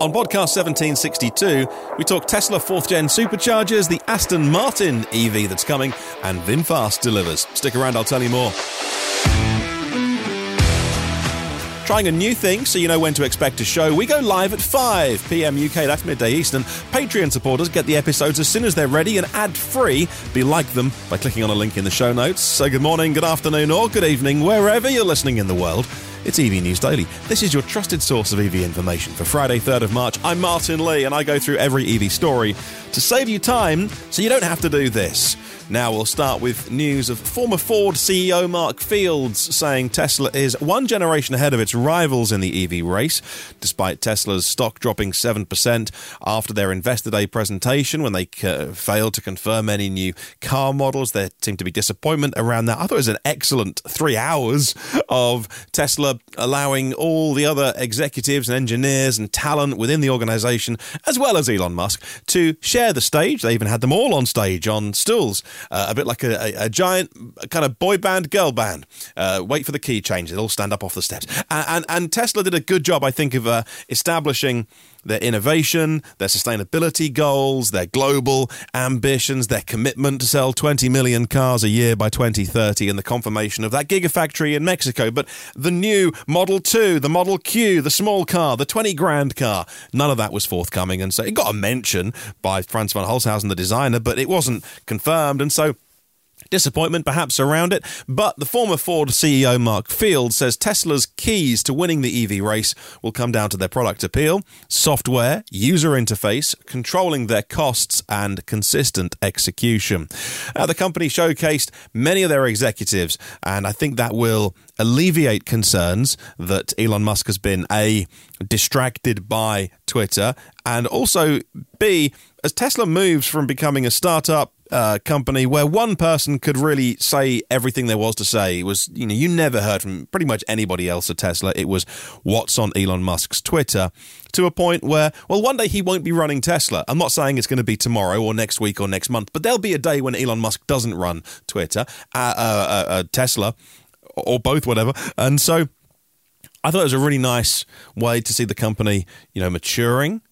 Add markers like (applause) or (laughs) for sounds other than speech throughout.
On podcast 1762, we talk Tesla 4th gen superchargers, the Aston Martin EV that's coming, and VinFast delivers. Stick around, I'll tell you more. Trying a new thing so you know when to expect a show, we go live at 5 pm UK, that's midday Eastern. Patreon supporters get the episodes as soon as they're ready and ad free. Be like them by clicking on a link in the show notes. So, good morning, good afternoon, or good evening, wherever you're listening in the world. It's EV News Daily. This is your trusted source of EV information. For Friday, 3rd of March, I'm Martin Lee, and I go through every EV story to save you time so you don't have to do this. Now we'll start with news of former Ford CEO Mark Fields saying Tesla is one generation ahead of its rivals in the EV race, despite Tesla's stock dropping 7% after their Investor Day presentation when they uh, failed to confirm any new car models. There seemed to be disappointment around that. I thought it was an excellent three hours of Tesla allowing all the other executives and engineers and talent within the organization, as well as Elon Musk, to share the stage. They even had them all on stage on stools uh, a bit like a, a, a, giant kind of boy band, girl band. Uh, wait for the key change; they'll all stand up off the steps. And, and, and Tesla did a good job, I think, of uh, establishing their innovation, their sustainability goals, their global ambitions, their commitment to sell 20 million cars a year by 2030, and the confirmation of that gigafactory in Mexico. But the new Model 2, the Model Q, the small car, the 20 grand car, none of that was forthcoming. And so it got a mention by Franz von Holzhausen, the designer, but it wasn't confirmed. And so Disappointment perhaps around it, but the former Ford CEO Mark Field says Tesla's keys to winning the EV race will come down to their product appeal, software, user interface, controlling their costs, and consistent execution. Uh, the company showcased many of their executives, and I think that will alleviate concerns that Elon Musk has been A, distracted by Twitter, and also B, as Tesla moves from becoming a startup uh, company where one person could really say everything there was to say. It was you know you never heard from pretty much anybody else at Tesla. It was what's on Elon Musk's Twitter to a point where well one day he won't be running Tesla. I'm not saying it's going to be tomorrow or next week or next month, but there'll be a day when Elon Musk doesn't run Twitter, uh, uh, uh, uh Tesla, or both, whatever. And so. I thought it was a really nice way to see the company, you know, maturing,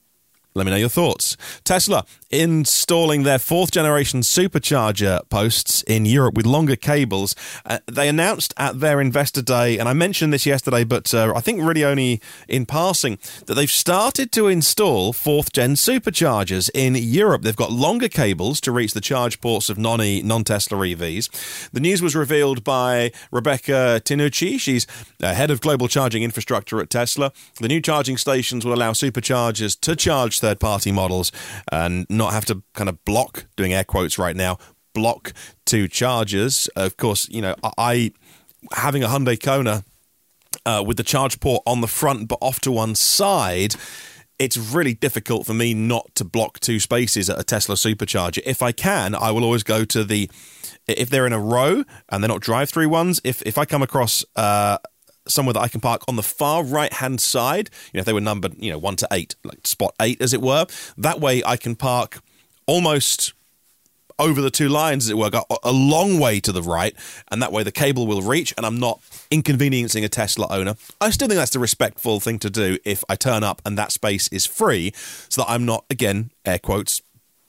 let me know your thoughts. Tesla installing their fourth generation supercharger posts in Europe with longer cables. Uh, they announced at their investor day, and I mentioned this yesterday, but uh, I think really only in passing, that they've started to install fourth gen superchargers in Europe. They've got longer cables to reach the charge ports of non Tesla EVs. The news was revealed by Rebecca Tinucci. She's uh, head of global charging infrastructure at Tesla. The new charging stations will allow superchargers to charge third party models and not have to kind of block, doing air quotes right now, block two chargers. Of course, you know, I having a Hyundai Kona uh, with the charge port on the front but off to one side it's really difficult for me not to block two spaces at a Tesla supercharger. If I can, I will always go to the if they're in a row and they're not drive-through ones. If if I come across uh, somewhere that I can park on the far right hand side. You know, if they were numbered, you know, one to eight, like spot eight, as it were. That way I can park almost over the two lines, as it were, a long way to the right, and that way the cable will reach, and I'm not inconveniencing a Tesla owner. I still think that's the respectful thing to do if I turn up and that space is free, so that I'm not, again, air quotes,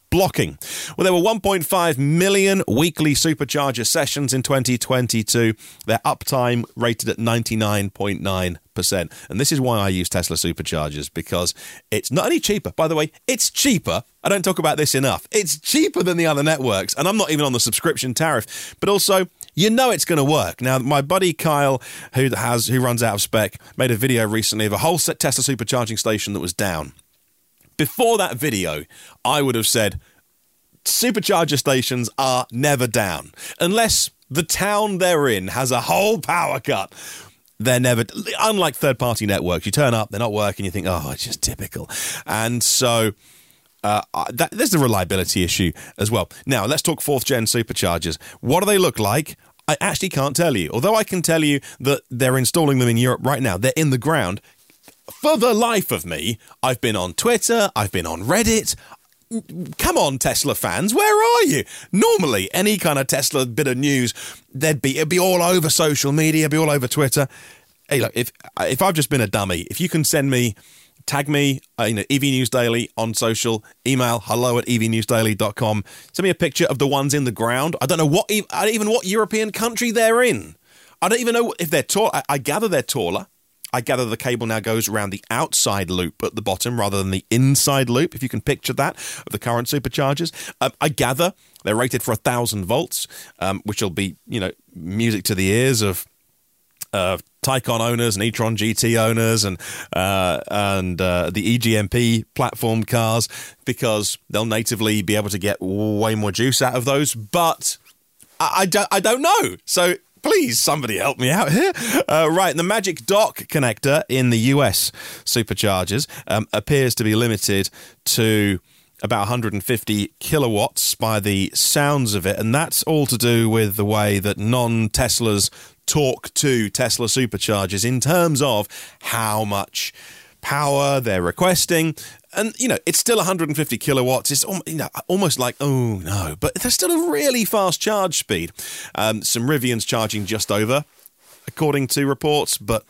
blocking. Well, there were 1.5 million weekly supercharger sessions in 2022. Their uptime rated at 99.9%. And this is why I use Tesla superchargers because it's not only cheaper, by the way, it's cheaper. I don't talk about this enough. It's cheaper than the other networks, and I'm not even on the subscription tariff, but also you know it's going to work. Now, my buddy Kyle, who has who runs out of spec, made a video recently of a whole set Tesla supercharging station that was down. Before that video, I would have said supercharger stations are never down unless the town they're in has a whole power cut. They're never, unlike third party networks, you turn up, they're not working, you think, oh, it's just typical. And so uh, that, there's a reliability issue as well. Now, let's talk fourth gen superchargers. What do they look like? I actually can't tell you. Although I can tell you that they're installing them in Europe right now, they're in the ground for the life of me, I've been on Twitter, I've been on Reddit. Come on, Tesla fans, where are you? Normally, any kind of Tesla bit of news, there'd be it'd be all over social media, it'd be all over Twitter. Hey, look, if if I've just been a dummy, if you can send me tag me, uh, you know, EV News Daily on social, email hello at evnewsdaily.com. Send me a picture of the ones in the ground. I don't know what, even what European country they're in. I don't even know if they're tall. I, I gather they're taller. I gather the cable now goes around the outside loop at the bottom rather than the inside loop, if you can picture that, of the current superchargers. Um, I gather they're rated for 1,000 volts, um, which will be, you know, music to the ears of uh, Taycan owners and e-tron GT owners and uh, and uh, the EGMP platform cars because they'll natively be able to get way more juice out of those. But I, I, don't, I don't know. So please somebody help me out here uh, right the magic dock connector in the us superchargers um, appears to be limited to about 150 kilowatts by the sounds of it and that's all to do with the way that non-teslas talk to Tesla superchargers in terms of how much power they're requesting. And, you know, it's still 150 kilowatts. It's you know, almost like, oh no, but there's still a really fast charge speed. Um, some Rivian's charging just over, according to reports, but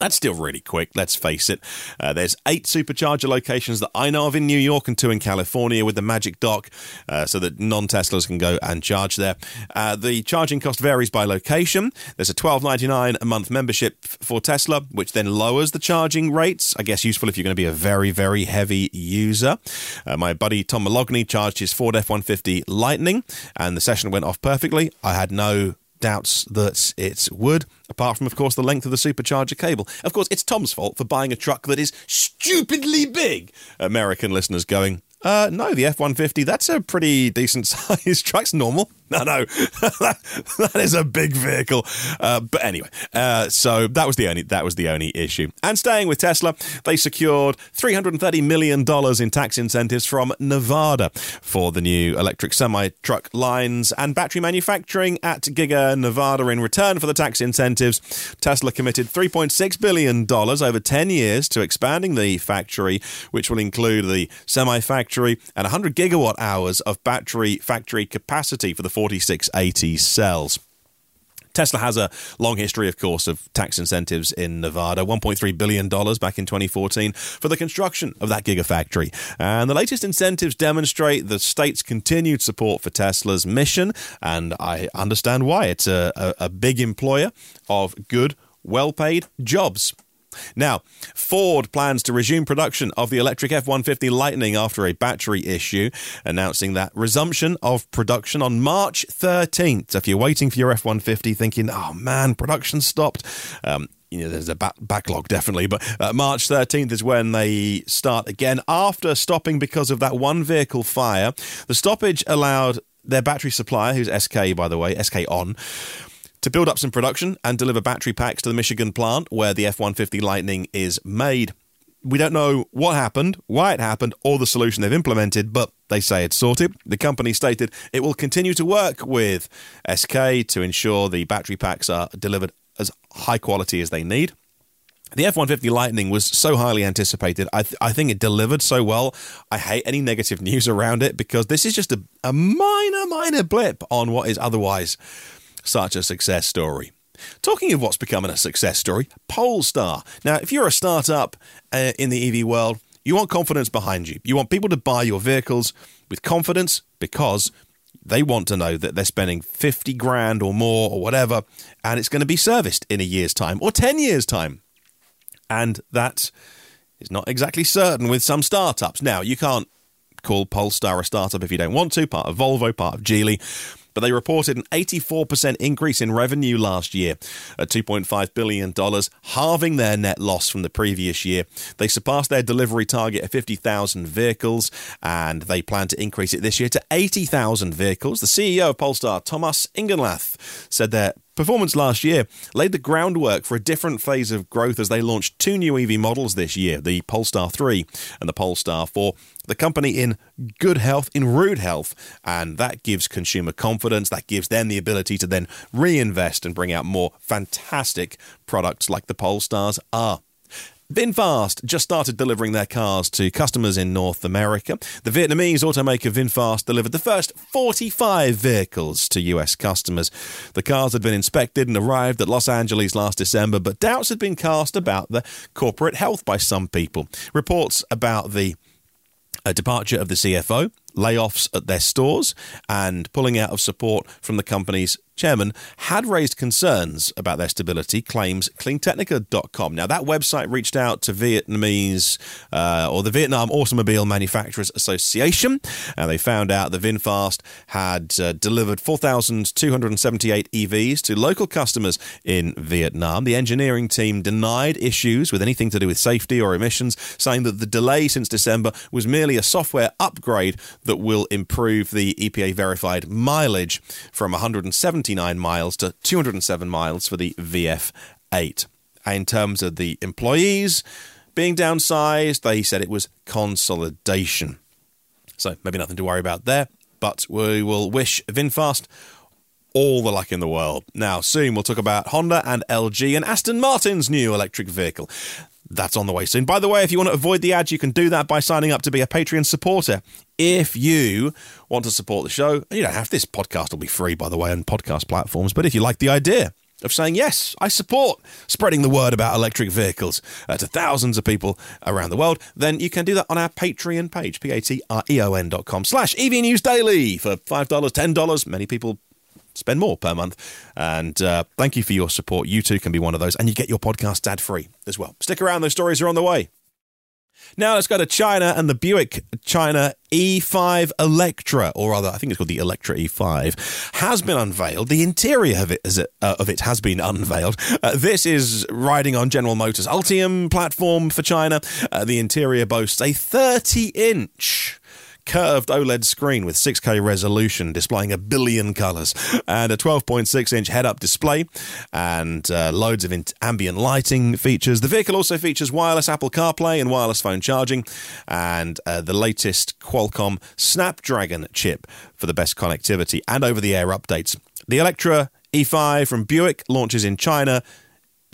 that's still really quick, let's face it. Uh, there's eight supercharger locations that I know of in New York and two in California with the Magic Dock, uh, so that non Teslas can go and charge there. Uh, the charging cost varies by location. There's a $12.99 a month membership for Tesla, which then lowers the charging rates. I guess useful if you're going to be a very, very heavy user. Uh, my buddy Tom Moloughney charged his Ford F 150 Lightning, and the session went off perfectly. I had no doubts that it would, apart from, of course, the length of the supercharger cable. Of course, it's Tom's fault for buying a truck that is stupidly big. American listeners going, uh, no, the F 150, that's a pretty decent (laughs) sized truck. It's normal. (laughs) No, no, (laughs) that, is a big vehicle. Uh, but anyway, uh, so that was the only that was the only issue. And staying with Tesla, they secured 330 million dollars in tax incentives from Nevada for the new electric semi truck lines and battery manufacturing at Giga Nevada. In return for the tax incentives, Tesla committed 3.6 billion dollars over 10 years to expanding the factory, which will include the semi factory and 100 gigawatt hours of battery factory capacity for the 4680 cells. Tesla has a long history, of course, of tax incentives in Nevada, $1.3 billion back in 2014 for the construction of that gigafactory. And the latest incentives demonstrate the state's continued support for Tesla's mission, and I understand why. It's a, a, a big employer of good, well paid jobs. Now, Ford plans to resume production of the electric F 150 Lightning after a battery issue, announcing that resumption of production on March 13th. So if you're waiting for your F 150 thinking, oh man, production stopped, um, you know, there's a back- backlog definitely, but uh, March 13th is when they start again after stopping because of that one vehicle fire. The stoppage allowed their battery supplier, who's SK by the way, SK On, to build up some production and deliver battery packs to the Michigan plant where the F 150 Lightning is made. We don't know what happened, why it happened, or the solution they've implemented, but they say it's sorted. The company stated it will continue to work with SK to ensure the battery packs are delivered as high quality as they need. The F 150 Lightning was so highly anticipated. I, th- I think it delivered so well. I hate any negative (laughs) news around it because this is just a, a minor, minor blip on what is otherwise such a success story. Talking of what's becoming a success story, Polestar. Now, if you're a startup uh, in the EV world, you want confidence behind you. You want people to buy your vehicles with confidence because they want to know that they're spending 50 grand or more or whatever, and it's going to be serviced in a year's time or 10 years' time. And that is not exactly certain with some startups. Now, you can't call Polestar a startup if you don't want to, part of Volvo, part of Geely but they reported an 84% increase in revenue last year at $2.5 billion, halving their net loss from the previous year. They surpassed their delivery target of 50,000 vehicles and they plan to increase it this year to 80,000 vehicles. The CEO of Polestar, Thomas Ingenlath, said their Performance last year laid the groundwork for a different phase of growth as they launched two new EV models this year the Polestar 3 and the Polestar 4. The company in good health, in rude health, and that gives consumer confidence. That gives them the ability to then reinvest and bring out more fantastic products like the Polestars are. VinFast just started delivering their cars to customers in North America. The Vietnamese automaker VinFast delivered the first 45 vehicles to US customers. The cars had been inspected and arrived at Los Angeles last December, but doubts had been cast about the corporate health by some people. Reports about the a departure of the CFO, layoffs at their stores, and pulling out of support from the company's chairman had raised concerns about their stability, claims cleantechnica.com. Now, that website reached out to Vietnamese uh, or the Vietnam Automobile Manufacturers Association, and they found out that VinFast had uh, delivered 4,278 EVs to local customers in Vietnam. The engineering team denied issues with anything to do with safety or emissions, saying that the delay since December was merely a software upgrade that will improve the EPA verified mileage from 179 miles to 207 miles for the VF8. In terms of the employees being downsized, they said it was consolidation. So maybe nothing to worry about there, but we will wish VinFast all the luck in the world. Now, soon we'll talk about Honda and LG and Aston Martin's new electric vehicle. That's on the way soon. By the way, if you want to avoid the ads, you can do that by signing up to be a Patreon supporter. If you want to support the show, you don't have this podcast will be free, by the way, on podcast platforms. But if you like the idea of saying, yes, I support spreading the word about electric vehicles uh, to thousands of people around the world, then you can do that on our Patreon page, P-A-T-R-E-O-N dot com slash EV News Daily for $5, $10. Many people spend more per month. And uh, thank you for your support. You too can be one of those, and you get your podcast ad free as well. Stick around; those stories are on the way. Now let's go to China and the Buick China E5 Electra, or rather, I think it's called the Electra E5, has been unveiled. The interior of it, it, uh, of it has been unveiled. Uh, this is riding on General Motors Ultium platform for China. Uh, the interior boasts a 30 inch curved OLED screen with 6K resolution displaying a billion colors and a 12.6 inch head up display and uh, loads of ambient lighting features. The vehicle also features wireless Apple CarPlay and wireless phone charging and uh, the latest Qualcomm Snapdragon chip for the best connectivity and over the air updates. The Electra E5 from Buick launches in China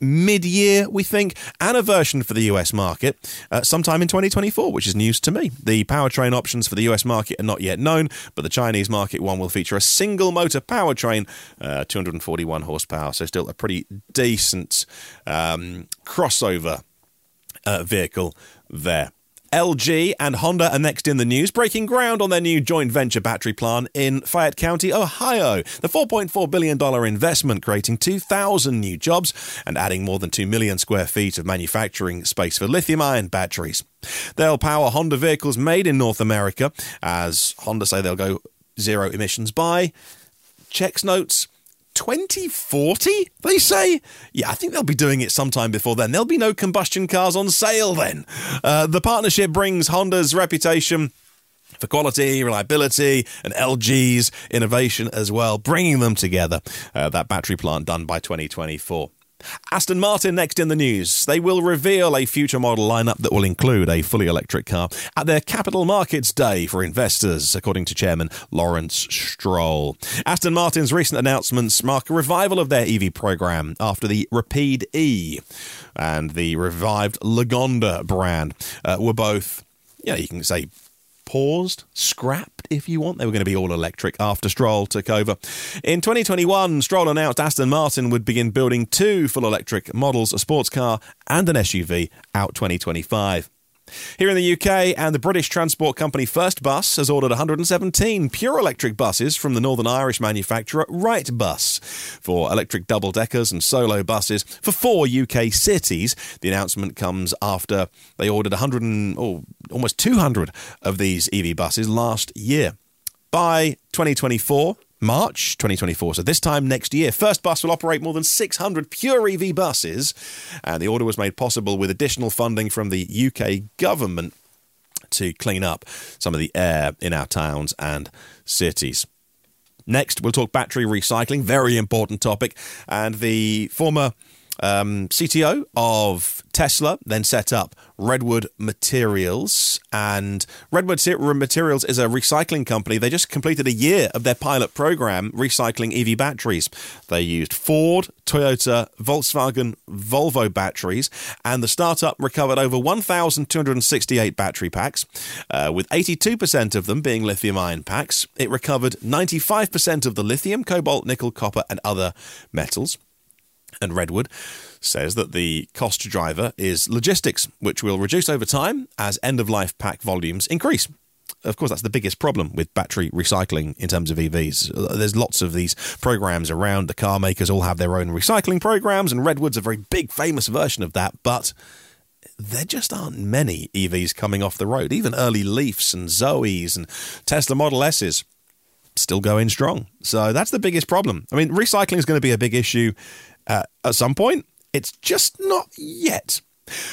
mid year, we think, and a version for the US market uh, sometime in 2024, which is news to me. The powertrain options for the US market are not yet known, but the Chinese market one will feature a single motor powertrain, uh, 241 horsepower, so still a pretty decent um, crossover uh, vehicle there. LG and Honda are next in the news, breaking ground on their new joint venture battery plant in Fayette County, Ohio. The $4.4 billion investment creating 2,000 new jobs and adding more than 2 million square feet of manufacturing space for lithium ion batteries. They'll power Honda vehicles made in North America, as Honda say they'll go zero emissions by. Checks notes 2040, they say? Yeah, I think they'll be doing it sometime before then. There'll be no combustion cars on sale then. Uh, the partnership brings Honda's reputation for quality, reliability, and LG's innovation as well, bringing them together. Uh, that battery plant done by 2024. Aston Martin next in the news. They will reveal a future model lineup that will include a fully electric car at their Capital Markets Day for investors, according to Chairman Lawrence Stroll. Aston Martin's recent announcements mark a revival of their EV program after the Rapide E and the revived Lagonda brand uh, were both, yeah, you can say paused, scrapped, if you want. They were going to be all electric after Stroll took over. In 2021, Stroll announced Aston Martin would begin building two full electric models, a sports car and an SUV, out 2025. Here in the UK, and the British transport company First Bus has ordered 117 pure electric buses from the Northern Irish manufacturer Wright Bus for electric double deckers and solo buses for four UK cities. The announcement comes after they ordered 100 and, oh, almost 200 of these EV buses last year. By 2024, March 2024. So this time next year, First Bus will operate more than 600 pure EV buses, and the order was made possible with additional funding from the UK government to clean up some of the air in our towns and cities. Next, we'll talk battery recycling, very important topic, and the former Um, CTO of Tesla then set up Redwood Materials, and Redwood Materials is a recycling company. They just completed a year of their pilot program recycling EV batteries. They used Ford, Toyota, Volkswagen, Volvo batteries, and the startup recovered over 1,268 battery packs, uh, with 82% of them being lithium ion packs. It recovered 95% of the lithium, cobalt, nickel, copper, and other metals. And Redwood says that the cost driver is logistics, which will reduce over time as end of life pack volumes increase. Of course, that's the biggest problem with battery recycling in terms of EVs. There's lots of these programs around. The car makers all have their own recycling programs, and Redwood's a very big, famous version of that. But there just aren't many EVs coming off the road. Even early Leafs and Zoes and Tesla Model S's still going strong. So that's the biggest problem. I mean, recycling is going to be a big issue uh, at some point. It's just not yet.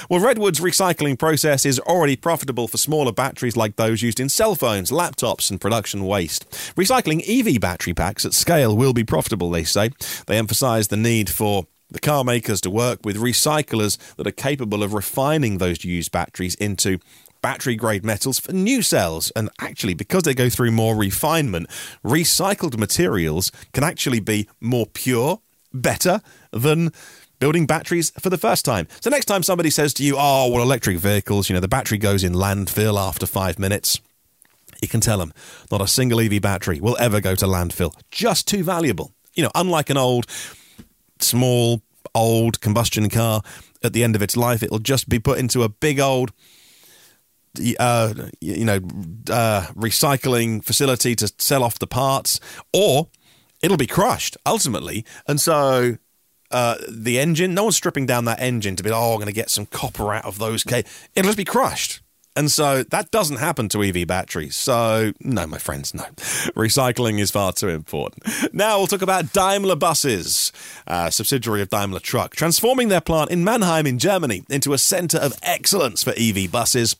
Well, Redwood's recycling process is already profitable for smaller batteries like those used in cell phones, laptops, and production waste. Recycling EV battery packs at scale will be profitable, they say. They emphasise the need for the car makers to work with recyclers that are capable of refining those used batteries into battery grade metals for new cells. And actually, because they go through more refinement, recycled materials can actually be more pure, better than building batteries for the first time. So next time somebody says to you, "Oh, well, electric vehicles, you know, the battery goes in landfill after five minutes." You can tell them not a single EV battery will ever go to landfill. Just too valuable. You know, unlike an old, small, old combustion car, at the end of its life, it'll just be put into a big old uh, you know, uh, recycling facility to sell off the parts, or it'll be crushed ultimately. And so uh, the engine. No one's stripping down that engine to be, oh, I'm going to get some copper out of those. It'll just be crushed. And so that doesn't happen to EV batteries. So, no, my friends, no. (laughs) Recycling is far too important. Now we'll talk about Daimler Buses, a subsidiary of Daimler Truck, transforming their plant in Mannheim in Germany into a centre of excellence for EV buses.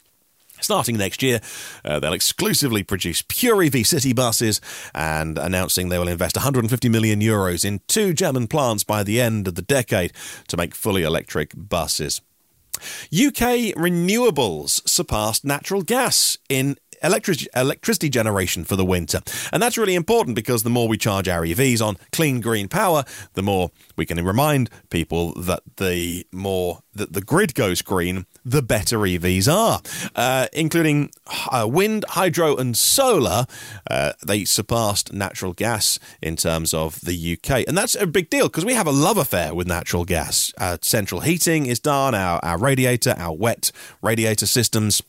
Starting next year, uh, they'll exclusively produce pure EV city buses and announcing they will invest 150 million euros in two German plants by the end of the decade to make fully electric buses. UK renewables surpassed natural gas in electric- electricity generation for the winter. And that's really important because the more we charge our EVs on clean green power, the more we can remind people that the more that the grid goes green, the better EVs are, uh, including uh, wind, hydro, and solar. Uh, they surpassed natural gas in terms of the UK. And that's a big deal because we have a love affair with natural gas. Central heating is done, our, our radiator, our wet radiator systems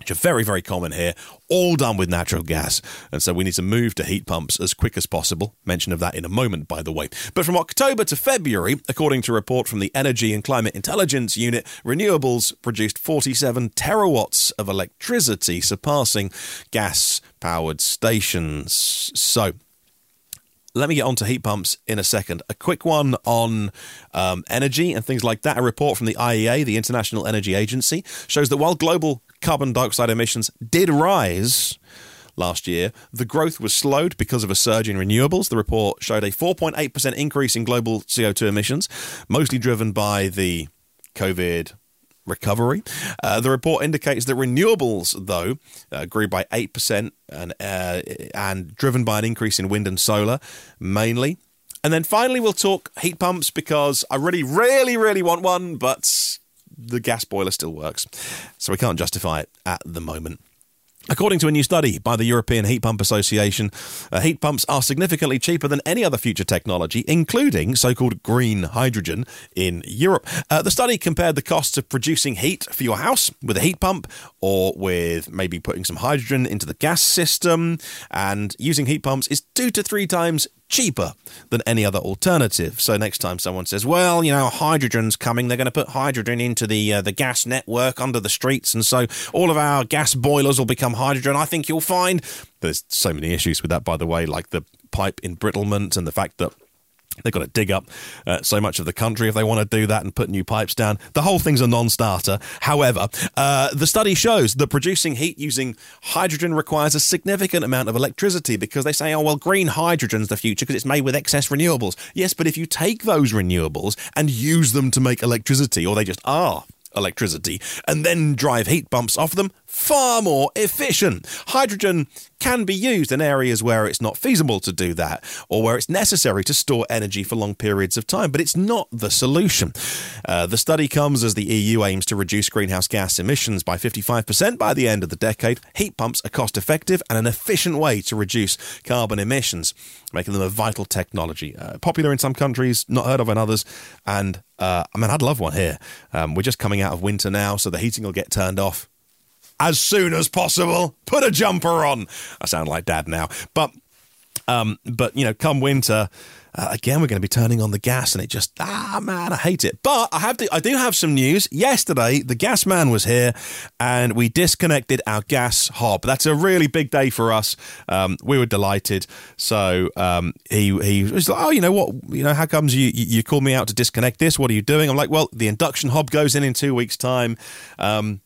which are very, very common here, all done with natural gas. And so we need to move to heat pumps as quick as possible. Mention of that in a moment, by the way. But from October to February, according to a report from the Energy and Climate Intelligence Unit, renewables produced 47 terawatts of electricity, surpassing gas powered stations. So, let me get on to heat pumps in a second. A quick one on um, energy and things like that. A report from the IEA, the International Energy Agency, shows that while global carbon dioxide emissions did rise last year. The growth was slowed because of a surge in renewables. The report showed a 4.8% increase in global CO2 emissions, mostly driven by the COVID recovery. Uh, the report indicates that renewables, though, uh, grew by 8% and, uh, and driven by an increase in wind and solar mainly. And then finally, we'll talk heat pumps because I really, really, really want one, but the gas boiler still works. So we can't justify it at the moment. According to a new study by the European Heat Pump Association, uh, heat pumps are significantly cheaper than any other future technology, including so called green hydrogen in Europe. Uh, the study compared the costs of producing heat for your house with a heat pump or with maybe putting some hydrogen into the gas system. And using heat pumps is two to three times cheaper than any other alternative. So next time someone says, "Well, you know, hydrogen's coming. They're going to put hydrogen into the uh, the gas network under the streets, and so all of our gas boilers will become hydrogen." I think you'll find there's so many issues with that, by the way, like the pipe embrittlement and the fact that They've got to dig up uh, so much of the country if they want to do that and put new pipes down. The whole thing's a non starter. However, uh, the study shows that producing heat using hydrogen requires a significant amount of electricity because they say, oh, well, green hydrogen's the future because it's made with excess renewables. Yes, but if you take those renewables and use them to make electricity, or they just are electricity and then drive heat pumps off them, far more efficient. Hydrogen can be used in areas where it's not feasible to do that or where it's necessary to store energy for long periods of time, but it's not the solution. Uh, the study comes as the EU aims to reduce greenhouse gas emissions by 55% by the end of the decade. Heat pumps are cost effective and an efficient way to reduce carbon emissions, making them a vital technology. Uh, popular in some countries, not heard of in others, and uh, I mean, I'd love one here. Um, we're just coming out of winter now, so the heating will get turned off as soon as possible. Put a jumper on. I sound like dad now, but um, but you know, come winter. Uh, again, we're going to be turning on the gas, and it just ah man, I hate it. But I have to, I do have some news. Yesterday, the gas man was here, and we disconnected our gas hob. That's a really big day for us. Um, we were delighted. So um, he he was like, oh, you know what, you know, how comes you you call me out to disconnect this? What are you doing? I'm like, well, the induction hob goes in in two weeks' time. Um,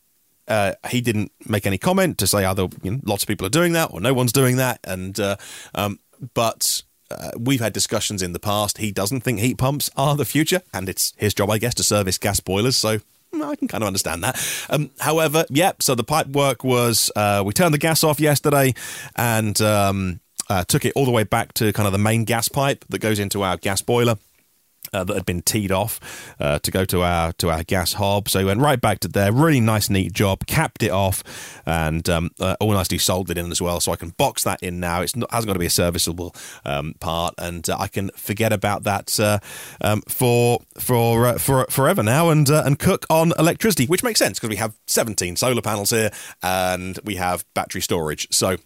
uh, he didn't make any comment to say either you know, lots of people are doing that or no one's doing that. And uh, um, but uh, we've had discussions in the past. He doesn't think heat pumps are the future, and it's his job, I guess, to service gas boilers. So mm, I can kind of understand that. Um, however, yep. So the pipe work was uh, we turned the gas off yesterday and um, uh, took it all the way back to kind of the main gas pipe that goes into our gas boiler uh, that had been teed off uh, to go to our to our gas hob. So he went right back to there. Really nice, neat job. Capped it off and um, uh, all nicely soldered in as well. So I can box that in now. It hasn't got to be a serviceable um, part, and uh, I can forget about that uh, um, for for uh, for forever now and and cook on electricity, which makes sense because we have 17 solar panels here and we have battery storage. So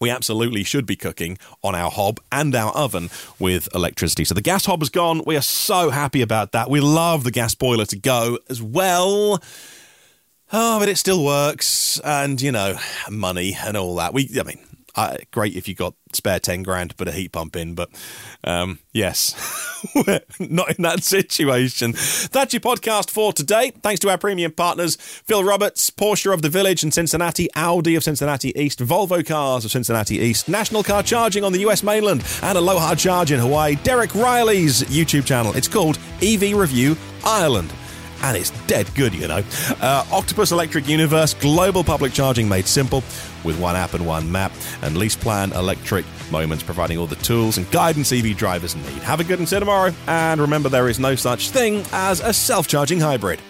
we absolutely should be cooking on our hob and our oven with electricity. So the gas hob is gone. We are so happy about that. We love the gas boiler to go as well. Oh, but it still works, and you know, money and all that. We, I mean, great if you got spare 10 grand to put a heat pump in, but um, yes, (laughs) we're not in that situation. That's your podcast for today. Thanks to our premium partners Phil Roberts, Porsche of the Village in Cincinnati, Audi of Cincinnati East, Volvo Cars of Cincinnati East, National Car Charging on the US mainland, and Aloha Charge in Hawaii. Derek Riley's YouTube channel. It's called EV Review Ireland and it's dead good, you know. Uh, Octopus Electroverse, global public charging made simple with one app and one map, and lease plan Electric Moments providing all the tools and guidance EV drivers need. Have a good and see you tomorrow, and remember there is no such thing as a self charging hybrid.